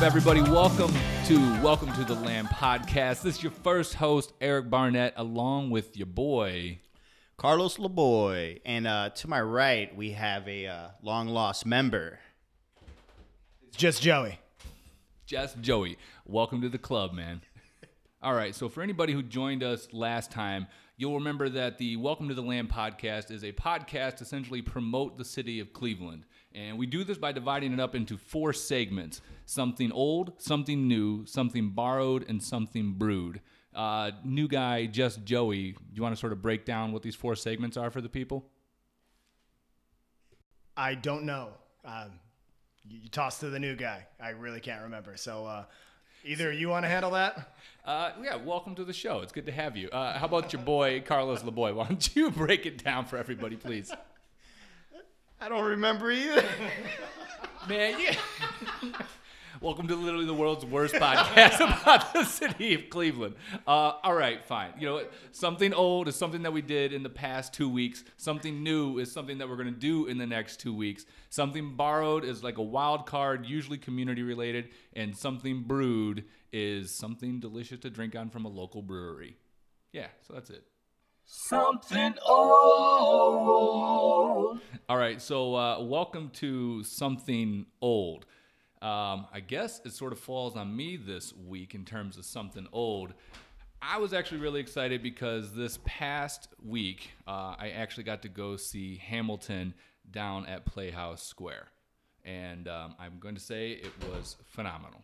up, everybody? Welcome to Welcome to the Land podcast. This is your first host, Eric Barnett, along with your boy. Carlos LeBoy. And uh, to my right, we have a uh, long lost member. It's just Joey. Just Joey. Welcome to the club, man. All right, so for anybody who joined us last time, you'll remember that the Welcome to the Land podcast is a podcast to essentially promote the city of Cleveland. And we do this by dividing it up into four segments something old, something new, something borrowed, and something brewed. Uh, new guy, just Joey, do you want to sort of break down what these four segments are for the people? I don't know. Um, you, you toss to the new guy. I really can't remember. So uh, either you want to handle that? Uh, yeah, welcome to the show. It's good to have you. Uh, how about your boy, Carlos LeBoy? Why don't you break it down for everybody, please? I don't remember either. Man, yeah. Welcome to literally the world's worst podcast about the city of Cleveland. Uh, all right, fine. You know, something old is something that we did in the past two weeks. Something new is something that we're going to do in the next two weeks. Something borrowed is like a wild card, usually community related. And something brewed is something delicious to drink on from a local brewery. Yeah, so that's it. Something old. All right, so uh, welcome to something old. Um, I guess it sort of falls on me this week in terms of something old. I was actually really excited because this past week uh, I actually got to go see Hamilton down at Playhouse Square, and um, I'm going to say it was phenomenal.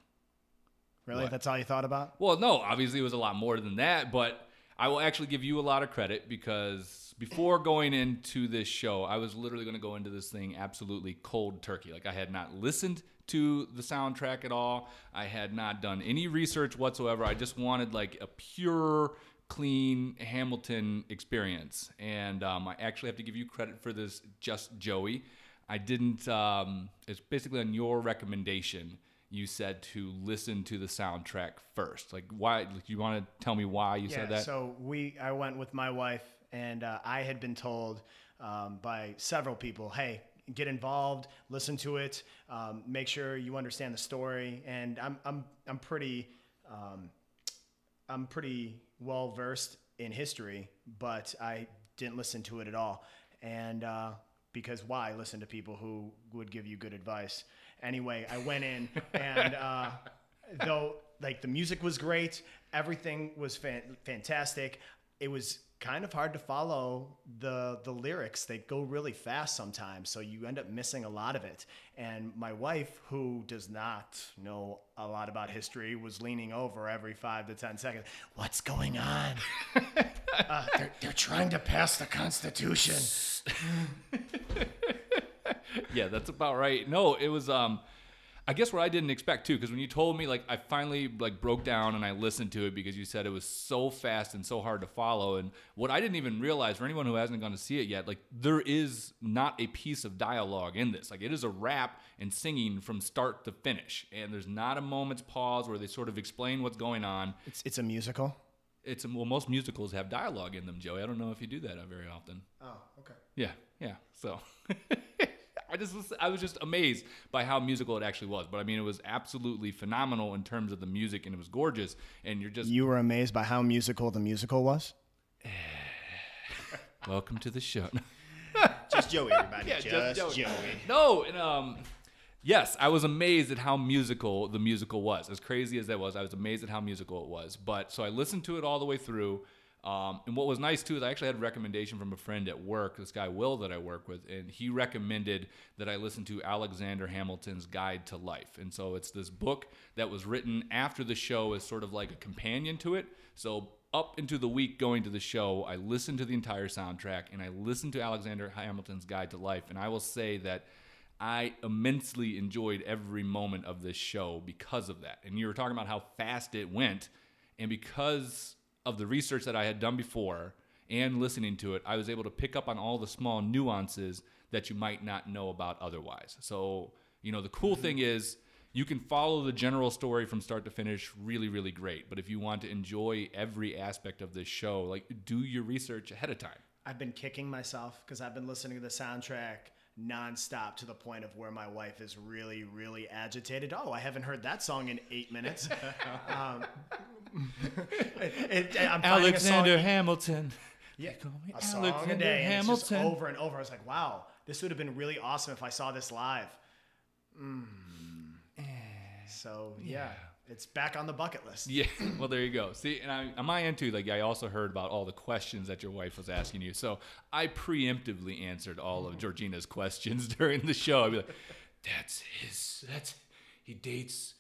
Really? What? That's all you thought about? Well, no, obviously it was a lot more than that, but I will actually give you a lot of credit because before going into this show, I was literally going to go into this thing absolutely cold turkey. Like I had not listened to the soundtrack at all. I had not done any research whatsoever. I just wanted like a pure clean Hamilton experience. And um, I actually have to give you credit for this, just Joey. I didn't, um, it's basically on your recommendation. You said to listen to the soundtrack first. Like, why? Like, you want to tell me why you yeah. said that? So we, I went with my wife, and uh, I had been told um, by several people, "Hey, get involved, listen to it, um, make sure you understand the story." And I'm, I'm, I'm pretty, um, I'm pretty well versed in history, but I didn't listen to it at all. And uh, because why listen to people who would give you good advice? Anyway, I went in, and uh, though like the music was great, everything was fan- fantastic. It was kind of hard to follow the the lyrics. They go really fast sometimes, so you end up missing a lot of it. And my wife, who does not know a lot about history, was leaning over every five to ten seconds. What's going on? uh, they're, they're trying to pass the Constitution. yeah, that's about right. No, it was um I guess what I didn't expect too, because when you told me, like, I finally like broke down and I listened to it because you said it was so fast and so hard to follow. And what I didn't even realize for anyone who hasn't gone to see it yet, like, there is not a piece of dialogue in this. Like, it is a rap and singing from start to finish, and there's not a moment's pause where they sort of explain what's going on. It's it's a musical. It's a, well, most musicals have dialogue in them, Joey. I don't know if you do that uh, very often. Oh, okay. Yeah, yeah. So I just was, I was just amazed by how musical it actually was. But I mean, it was absolutely phenomenal in terms of the music, and it was gorgeous. And you're just You were amazed by how musical the musical was. welcome to the show. Just Joey, everybody. Yeah, just, just Joey. Joey. no, and um, yes, I was amazed at how musical the musical was. As crazy as that was, I was amazed at how musical it was. But so I listened to it all the way through. Um, and what was nice too is I actually had a recommendation from a friend at work, this guy Will that I work with, and he recommended that I listen to Alexander Hamilton's Guide to Life. And so it's this book that was written after the show as sort of like a companion to it. So up into the week going to the show, I listened to the entire soundtrack and I listened to Alexander Hamilton's Guide to Life. And I will say that I immensely enjoyed every moment of this show because of that. And you were talking about how fast it went. And because of the research that I had done before and listening to it, I was able to pick up on all the small nuances that you might not know about otherwise. So, you know, the cool mm-hmm. thing is you can follow the general story from start to finish really, really great. But if you want to enjoy every aspect of this show, like do your research ahead of time. I've been kicking myself because I've been listening to the soundtrack nonstop to the point of where my wife is really, really agitated. Oh, I haven't heard that song in eight minutes. um, it, it, I'm finding a song- Alexander Hamilton. yeah, call me a song a Alexander day, and it's just Hamilton. over and over. I was like, wow, this would have been really awesome if I saw this live. Mm. So yeah, it's back on the bucket list. Yeah, well, there you go. See, and I, on my end too, like I also heard about all the questions that your wife was asking you. So I preemptively answered all of Georgina's questions during the show. I'd be like, "That's his. That's he dates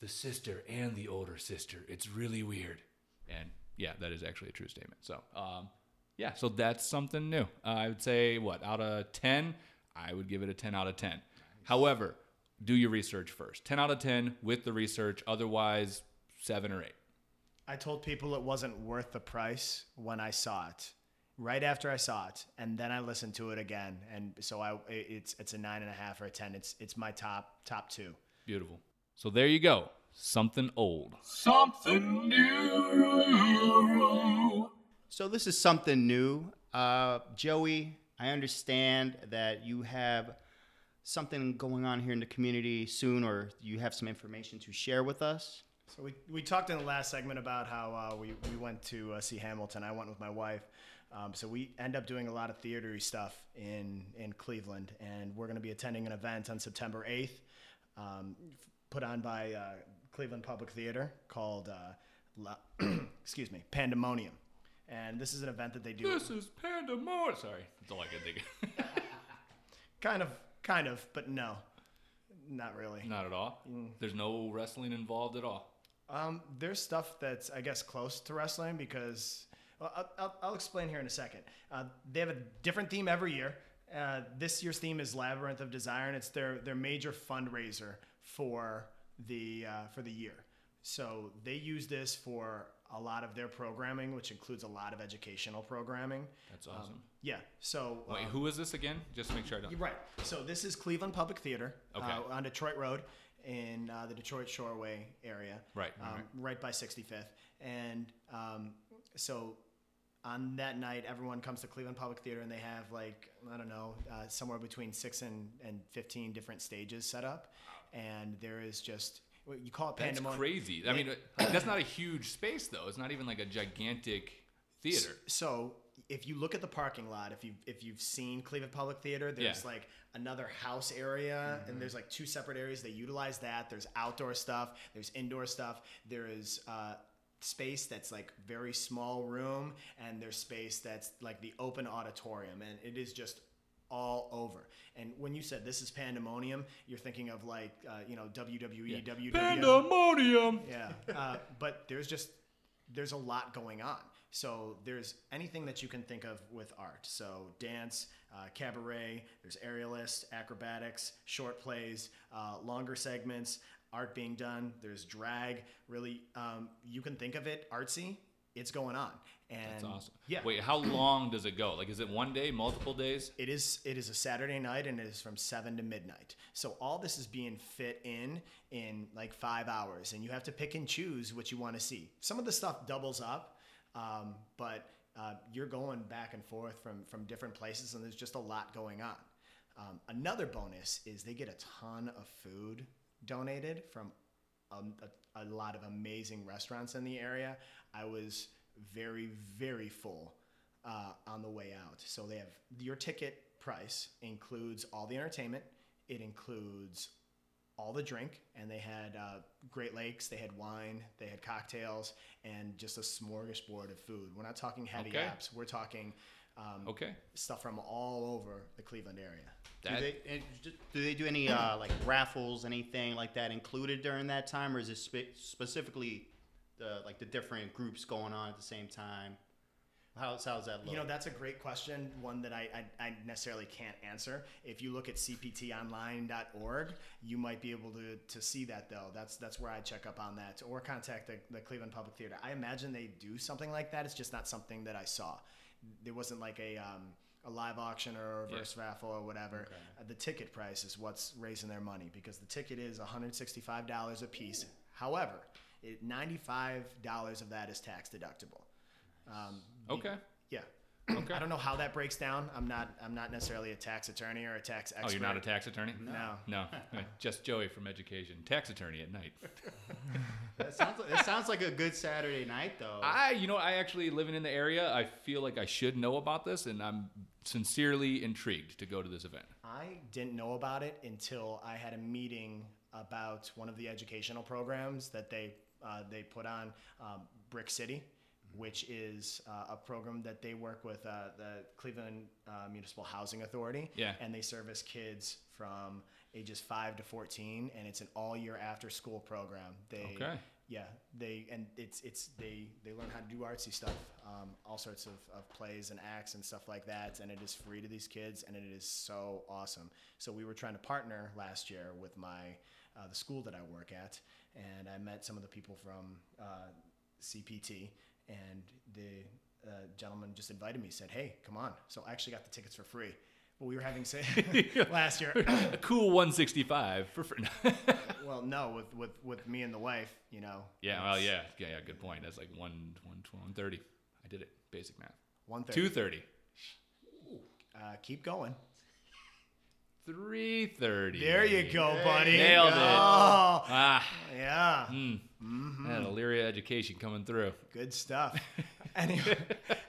the sister and the older sister. It's really weird." And yeah, that is actually a true statement. So, um, yeah, so that's something new. Uh, I would say what out of ten, I would give it a ten out of ten. However, do your research first. Ten out of ten with the research. Otherwise, seven or eight. I told people it wasn't worth the price when I saw it. Right after I saw it, and then I listened to it again, and so I it's it's a nine and a half or a ten. It's it's my top top two. Beautiful. So there you go. Something old. Something new. So this is something new. Uh, Joey, I understand that you have something going on here in the community soon, or you have some information to share with us. So we, we talked in the last segment about how uh, we, we went to uh, see Hamilton. I went with my wife. Um, so we end up doing a lot of theatery stuff in, in Cleveland. And we're going to be attending an event on September 8th um, put on by uh, Cleveland Public Theater called, uh, La- excuse me, Pandemonium. And this is an event that they do. This is pandemonium. Sorry, that's all I can think of. Kind of, kind of, but no, not really. Not at all. Mm. There's no wrestling involved at all. Um, there's stuff that's I guess close to wrestling because well, I'll, I'll, I'll explain here in a second. Uh, they have a different theme every year. Uh, this year's theme is Labyrinth of Desire, and it's their their major fundraiser for the uh, for the year. So they use this for a lot of their programming, which includes a lot of educational programming. That's awesome. Um, yeah. So Wait, uh, who is this again? Just to make sure I don't. right. So this is Cleveland Public Theater Okay. uh, on Detroit Road in uh, the Detroit Shoreway area. Right, Um, right. right by 65th. And um, so on that night, everyone comes to Cleveland Public Theater and they have like, I don't know, uh, somewhere between six and, and 15 different stages set up. And there is just, you call it That's crazy. I mean, that's not a huge space though. It's not even like a gigantic theater. So if you look at the parking lot, if you if you've seen Cleveland Public Theater, there's Yeah. Mm-hmm. like another house area, and there's like two separate areas. They utilize that. There's outdoor stuff. There's indoor stuff. There is. Uh, space that's like very small room and there's space that's like the open auditorium and it is just all over and when you said this is pandemonium you're thinking of like uh, you know wwe wwe Pandemonium. yeah, uh, but there's just there's a lot going on. So there's anything that you can think of with art. So dance, uh, cabaret. There's aerialist, acrobatics, short plays, uh, longer segments, art being done. There's drag. Really, um, you can think of it artsy. It's going on, and That's awesome. yeah, Wait, how long does it go? Like, is it one day, multiple days? it is it is a Saturday night and it is from seven to midnight. So all this is being fit in in like five hours, and you have to pick and choose what you want to see. Some of the stuff doubles up, um, but uh, you're going back and forth from from different places, and there's just a lot going on. Um, another bonus is they get a ton of food donated from um, a, a lot of amazing restaurants in the area. I was very, very full uh, on the way out. So they have your ticket price includes all the entertainment. It includes all the drink, and they had uh, Great Lakes, they had wine, they had cocktails, and just a smorgasbord of food. We're not talking heavy Okay. apps. We're talking um, Okay. stuff from all over the Cleveland area. Do they, and do they do any uh, like raffles, anything like that included during that time, or is it spe- specifically the like the different groups going on at the same time? How's how's that look? You know, that's a great question, one that I, I, I necessarily can't answer. If you look at cptonline.org, you might be able to, to see that, though. That's that's where I check up on that, or contact the, the Cleveland Public Theater. I imagine they do something like that. It's just not something that I saw. There wasn't like a, um, a live auction or a reverse raffle or whatever. Uh, the ticket price is what's raising their money because the ticket is $165 a piece. However, it, $95 of that is tax deductible. Um, be- Okay. yeah. Okay. I don't know how that breaks down. I'm not I'm not necessarily a tax attorney or a tax expert. Oh, you're not a tax attorney? No. No, just Joey from education. Tax attorney at night. That sounds like, that sounds like a good Saturday night, though. I, you know, I actually living in the area. I feel like I should know about this, and I'm sincerely intrigued to go to this event. I didn't know about it until I had a meeting about one of the educational programs that they uh, they put on um, Brick City, which is uh, a program that they work with uh, the Cleveland uh, Municipal Housing Authority. Yeah. And they service kids from ages five to fourteen, and it's an all year after school program. They Okay. yeah they and it's it's they they learn how to do artsy stuff um, all sorts of, of plays and acts and stuff like that and it is free to these kids and it is so awesome so we were trying to partner last year with my uh, the school that i work at and i met some of the people from uh, cpt and the uh, gentleman just invited me said hey come on so i actually got the tickets for free well, we were having say last year A cool 165 for free. well no with, with with me and the wife you know yeah, well, yeah, yeah, yeah. Good point. That's like one, one, 130. I did it. Basic math. 130 Two thirty. uh, keep going Three thirty. There you go, buddy. Nailed it. Oh, Ah, yeah. mm. That Elyria education coming through. Good stuff. anyway,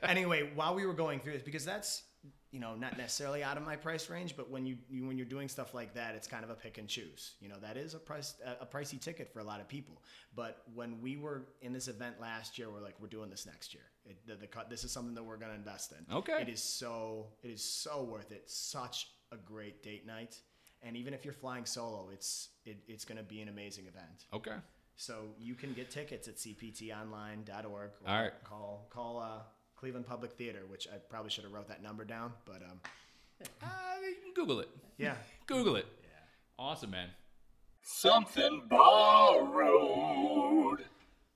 anyway, while we were going through this, because that's you know not necessarily out of my price range, but when you, you when you're doing stuff like that, it's kind of a pick and choose. You know that is a price a, pricey ticket for a lot of people. But when we were in this event last year, we're like we're doing this next year. It, the, the, cut- this is something that we're going to invest in. Okay. It is so it is so worth it. Such a great date night. And even if you're flying solo, it's it, it's going to be an amazing event. Okay. So you can get tickets at cptonline.org. Or All right. Call call uh, Cleveland Public Theater, which I probably should have wrote that number down, but um, Uh, you can Google it. yeah. Google it. Yeah. Awesome, man. Something borrowed.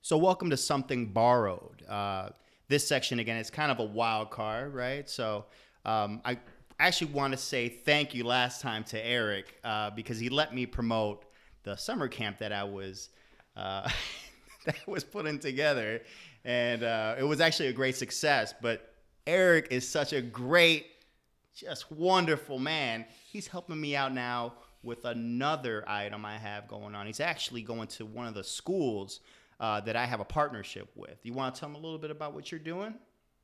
So, welcome to Something Borrowed. Uh, this section, again, is kind of a wild card, right? So, um, I actually want to say thank you last time to Eric uh, because he let me promote the summer camp that I was uh, that I was putting together, and uh, it was actually a great success. But Eric is such a great just wonderful man. He's helping me out now with another item I have going on. He's actually going to one of the schools uh, that I have a partnership with. You want to tell him a little bit about what you're doing?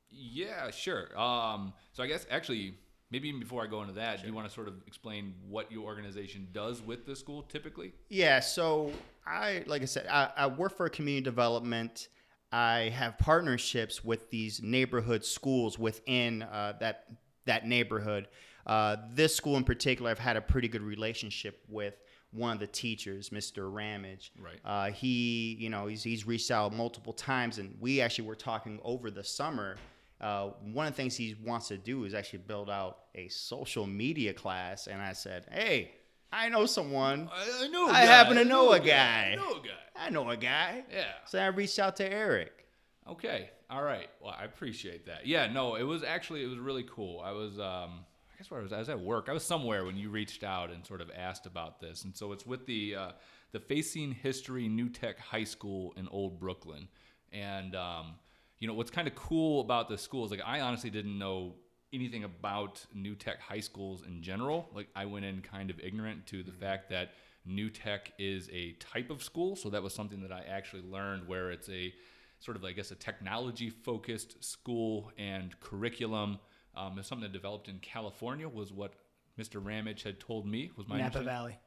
Yeah, sure. Um, so I guess actually, maybe even before I go into that, do you want to sort of explain what your organization does with the school typically? Yeah, so I, like I said, I, I work for community development. I have partnerships with these neighborhood schools within uh, that that neighborhood. Uh, this school in particular, I've had a pretty good relationship with one of the teachers, Mr. Ramage. Right. Uh, he, you know, he's, he's reached out multiple times, and we actually were talking over the summer. Uh, one of the things he wants to do is actually build out a social media class, and I said, "Hey, I know someone. I, I know. I happen to know a guy. I know a guy. I know a guy." Yeah. So I reached out to Eric. Okay. All right. Well, I appreciate that. Yeah. No, it was actually it was really cool. I was um I guess where I was I was at work. I was somewhere when you reached out and sort of asked about this. And so it's with the uh, the Facing History New Tech High School in Old Brooklyn. And um, you know what's kind of cool about the school is like I honestly didn't know anything about New Tech high schools in general. Like I went in kind of ignorant to the fact that New Tech is a type of school. So that was something that I actually learned where it's a sort of, I guess, a technology focused school and curriculum. Um, is something that developed in California, was what Mr. Ramage had told me. Was my Napa. Valley.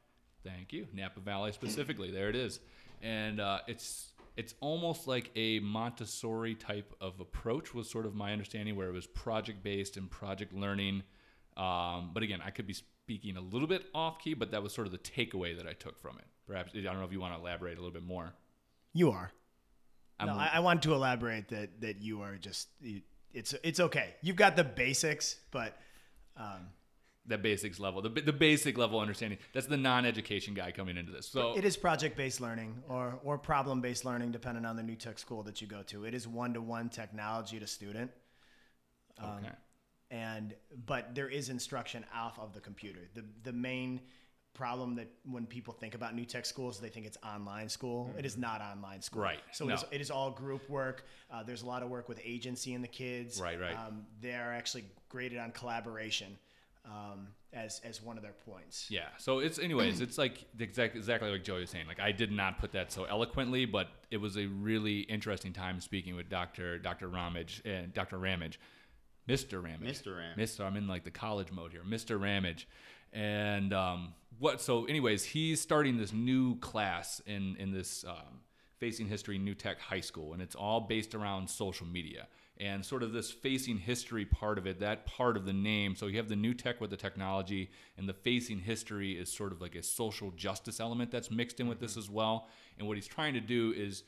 Thank you, Napa Valley specifically. there it is, and uh, it's it's almost like a Montessori type of approach was sort of my understanding, where it was project based and project learning. Um, but again, I could be speaking a little bit off key, but that was sort of the takeaway that I took from it. Perhaps I don't know if you want to elaborate a little bit more. You are. I'm no, I, I want to elaborate that that you are just. It's it's okay. You've got the basics, but um, the basics level, the, the basic level understanding. That's the non-education guy coming into this. So it is project-based learning or or problem-based learning, depending on the new tech school that you go to. It is one-to-one technology to student. okay. and but there is instruction off of the computer. The the main problem that when people think about new tech schools, they think it's online school. It is not online school. Right. So it, is, No. it is all group work. Uh, there's a lot of work with agency and the kids. Right, right. Um, they're actually graded on collaboration um, as as one of their points. Yeah. So it's anyways, it's like exactly exactly like Joey was saying. Like I did not put that so eloquently, but it was a really interesting time speaking with Dr. Dr. Ramage and Dr. Ramage. Mr. Ramage. Mr. Ramage. Mr. I'm in like the college mode here. Mr. Ramage. And um, what so anyways, he's starting this new class in in this um, Facing History New Tech High School, and it's all based around social media and sort of this facing history part of it, that part of the name. So you have the new tech with the technology, and the facing history is sort of like a social justice element that's mixed in with this mm-hmm. as well. And what he's trying to do is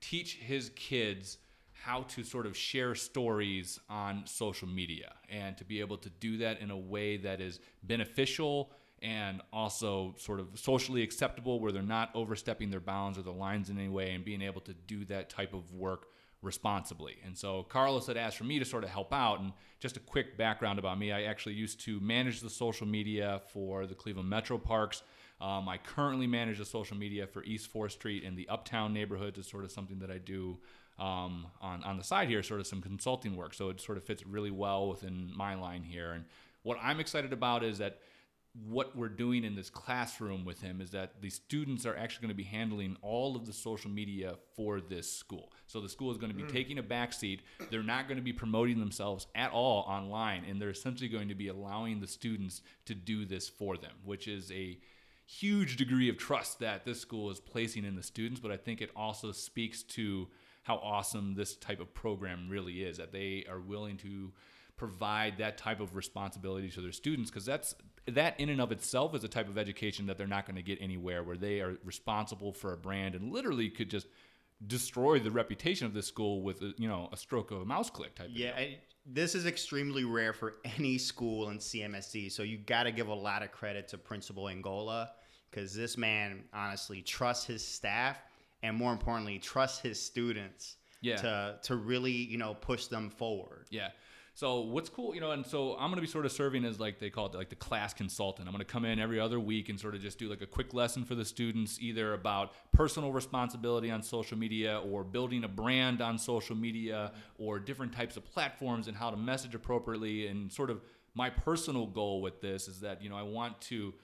teach his kids how to sort of share stories on social media and to be able to do that in a way that is beneficial and also sort of socially acceptable where they're not overstepping their bounds or their lines in any way and being able to do that type of work responsibly. And so Carlos had asked for me to sort of help out. And just a quick background about me I actually used to manage the social media for the Cleveland Metro Parks. Um, I currently manage the social media for East 4th Street and the Uptown neighborhoods. It's sort of something that I do um, on, on the side here, sort of some consulting work. So it sort of fits really well within my line here. And what I'm excited about is that what we're doing in this classroom with him is that the students are actually going to be handling all of the social media for this school. So the school is going to be hmm. taking a back seat. They're not going to be promoting themselves at all online, and they're essentially going to be allowing the students to do this for them, which is a huge degree of trust that this school is placing in the students. But I think it also speaks to how awesome this type of program really is that they are willing to provide that type of responsibility to their students because that's that in and of itself is a type of education that they're not going to get anywhere where they are responsible for a brand and literally could just destroy the reputation of this school with a, you know a stroke of a mouse click type of Yeah, this is extremely rare for any school in CMSD. So you got to give a lot of credit to Principal Angola because this man honestly trusts his staff and more importantly trusts his students Yeah. to to really you know push them forward. Yeah. So what's cool, you know, and so I'm gonna be sort of serving as like they call it like the class consultant. I'm gonna come in every other week and sort of just do like a quick lesson for the students, either about personal responsibility on social media or building a brand on social media or different types of platforms and how to message appropriately. And sort of my personal goal with this is that, you know, I want to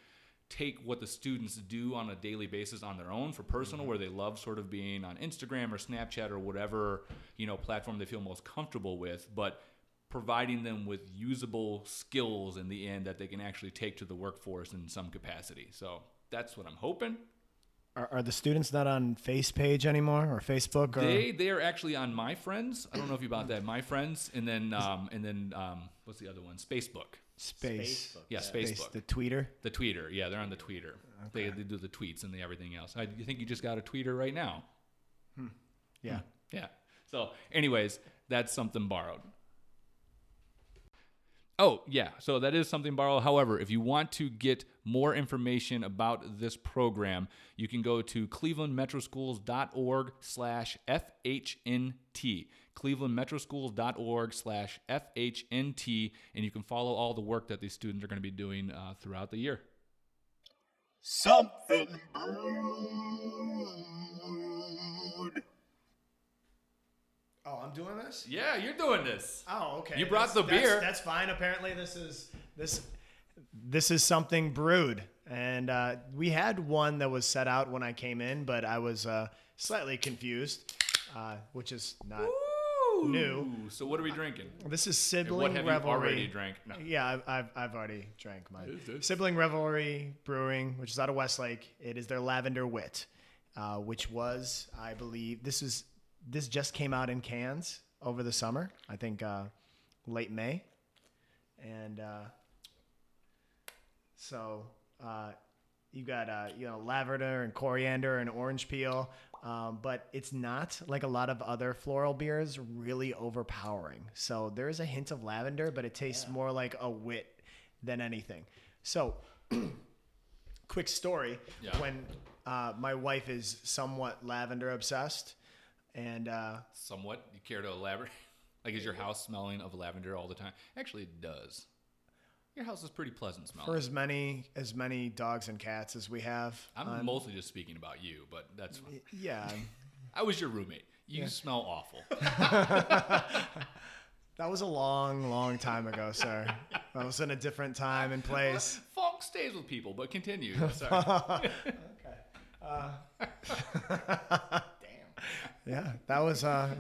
take what the students do on a daily basis on their own for personal mm-hmm. where they love sort of being on Instagram or Snapchat or whatever, you know, platform they feel most comfortable with, but providing them with usable skills in the end that they can actually take to the workforce in some capacity. So that's what I'm hoping. Are, are the students not on Face page anymore or Facebook? Or They they are actually on My Friends. I don't know if you bought that. My Friends, and then um, and then um, what's the other one? Spacebook. Space. Facebook. Yeah, Space. The tweeter. The tweeter. Yeah, they're on the tweeter. They, they do the tweets and the everything else. I think you just got a tweeter right now. Yeah. Yeah. So, anyways, that's something borrowed. Oh, yeah. So that is something borrowed. However, if you want to get more information about this program, you can go to clevelandmetroschools.org slash FHNT. clevelandmetroschools.org slash FHNT. And you can follow all the work that these students are going to be doing uh, throughout the year. Something brewed. Oh, I'm doing this. Yeah, you're doing this. Oh, okay. You brought That's- the beer. That's, that's fine. Apparently, this is this this is something brewed, and uh, we had one that was set out when I came in, but I was uh, slightly confused, uh, which is not. New. So what are we drinking? This is And sibling what have revelry. you already drank? No. Yeah, I've, I've, I've already drank mine. This? Sibling Revelry Brewing, which is out of Westlake. It is their Lavender Wit, uh, which was, I believe, this is this just came out in cans over the summer. I think uh, late May, and uh, so uh, you got uh, you know lavender and coriander and orange peel, um, but it's not like a lot of other floral beers really overpowering. So there is a hint of lavender, but it tastes more like a wit than anything. So, quick story: Yeah. when uh, my wife is somewhat lavender obsessed, and uh, Somewhat. You care to elaborate? Like, is your house smelling of lavender all the time? Actually, it does. Your house is pretty pleasant smelling. For as many as many dogs and cats as we have, I'm on- mostly just speaking about you, but that's fine. yeah. I was your roommate. You smell awful. That was a long, long time ago, sir. That was in a different time and place. Funk stays with people, but continue. Sorry. Yeah, that was uh,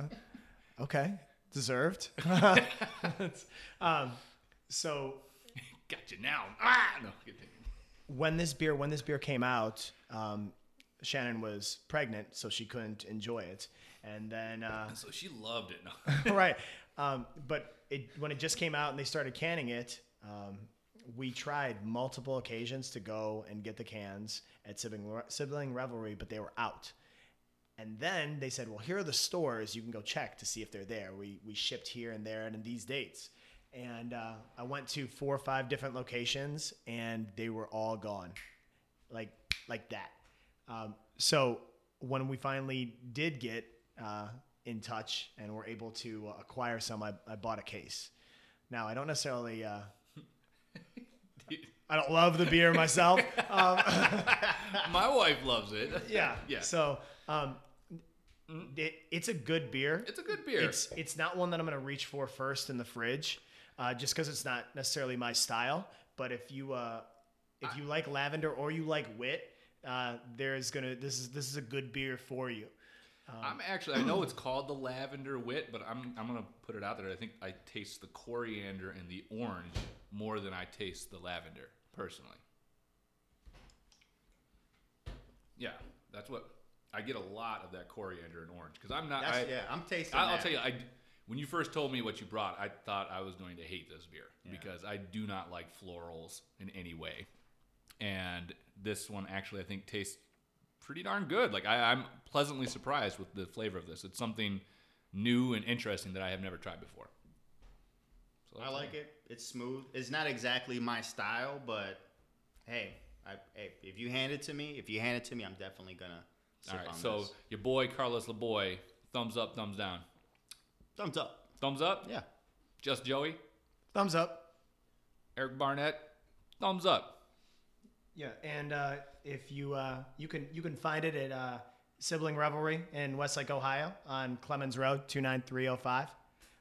okay, deserved. um, so Got you now. Ah, no, when this beer when this beer came out, um, Shannon was pregnant, so she couldn't enjoy it. And then uh, So she loved it. No. right, um, but it, when it just came out and they started canning it, um, we tried multiple occasions to go and get the cans at sibling sibling revelry, but they were out. And then they said, "Well, here are the stores. You can go check to see if they're there. We we shipped here and there and in these dates." And uh, I went to four or five different locations, and they were all gone, like like that. Um, so when we finally did get uh, in touch and were able to uh, acquire some, I, I bought a case. Now I don't necessarily. Uh, I don't love the beer myself. Um, My wife loves it. yeah. Yeah. So um, it, it's a good beer. It's a good beer. It's it's not one that I'm gonna reach for first in the fridge, uh, just because it's not necessarily my style. But if you uh, if you like lavender or you like wit, uh, there's gonna this is this is a good beer for you. I'm actually. I know it's called the lavender wit, but I'm. I'm gonna put it out there. I think I taste the coriander and the orange more than I taste the lavender personally. Yeah, that's what I get. A lot of that coriander and orange because I'm not. I, yeah, I'm tasting. I, I'll that. tell you. I when you first told me what you brought, I thought I was going to hate this beer because I do not like florals in any way, and this one actually I think tastes pretty darn good. Like I, I'm pleasantly surprised with the flavor of this. It's something new and interesting that I have never tried before. So I like it. It's smooth. It's not exactly my style, but hey, I, hey, if you hand it to me, if you hand it to me, I'm definitely gonna. Sip All right, so this. your boy Carlos LeBoy, thumbs up, thumbs down. thumbs up. Thumbs up. Yeah. Just Joey. Thumbs up. Eric Barnett. Thumbs up. Yeah, and uh, if you uh, you can you can find it at uh, Sibling Revelry in Westlake, Ohio, on Clemens Road, two nine three zero five,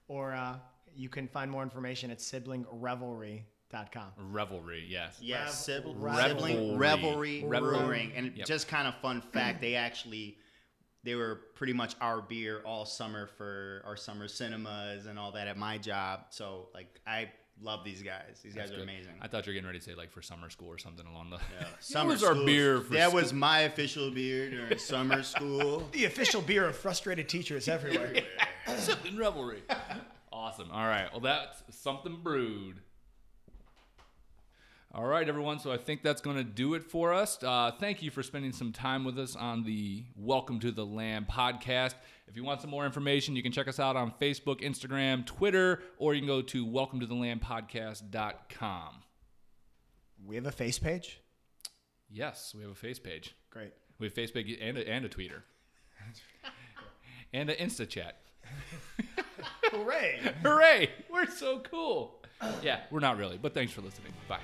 or uh, you can find more information at Sibling Revelry. Yes. Yes, Rev- sibling, revelry. sibling revelry, Revelry. brewing, and Yep. just kind of fun fact, they actually they were pretty much our beer all summer for our summer cinemas and all that at my job. So like I love these guys. These That's guys are good. amazing. I thought you were getting ready to say like for summer school or something along the. Yeah. That was our beer for that school. was my official beer during summer school. The official beer of frustrated teachers everywhere. Sibling revelry. awesome. All right. Well, that's something brewed. All right, everyone. So I think that's going to do it for us. Uh, thank you for spending some time with us on the Welcome to the Land podcast. If you want some more information, you can check us out on Facebook, Instagram, Twitter, or you can go to welcome to the land podcast.com. we have a face page. Yes, we have a face page. Great. We have Facebook and a, and a tweeter. and an Insta chat. Hooray! Hooray! We're so cool. Yeah, we're not really, but thanks for listening. Bye.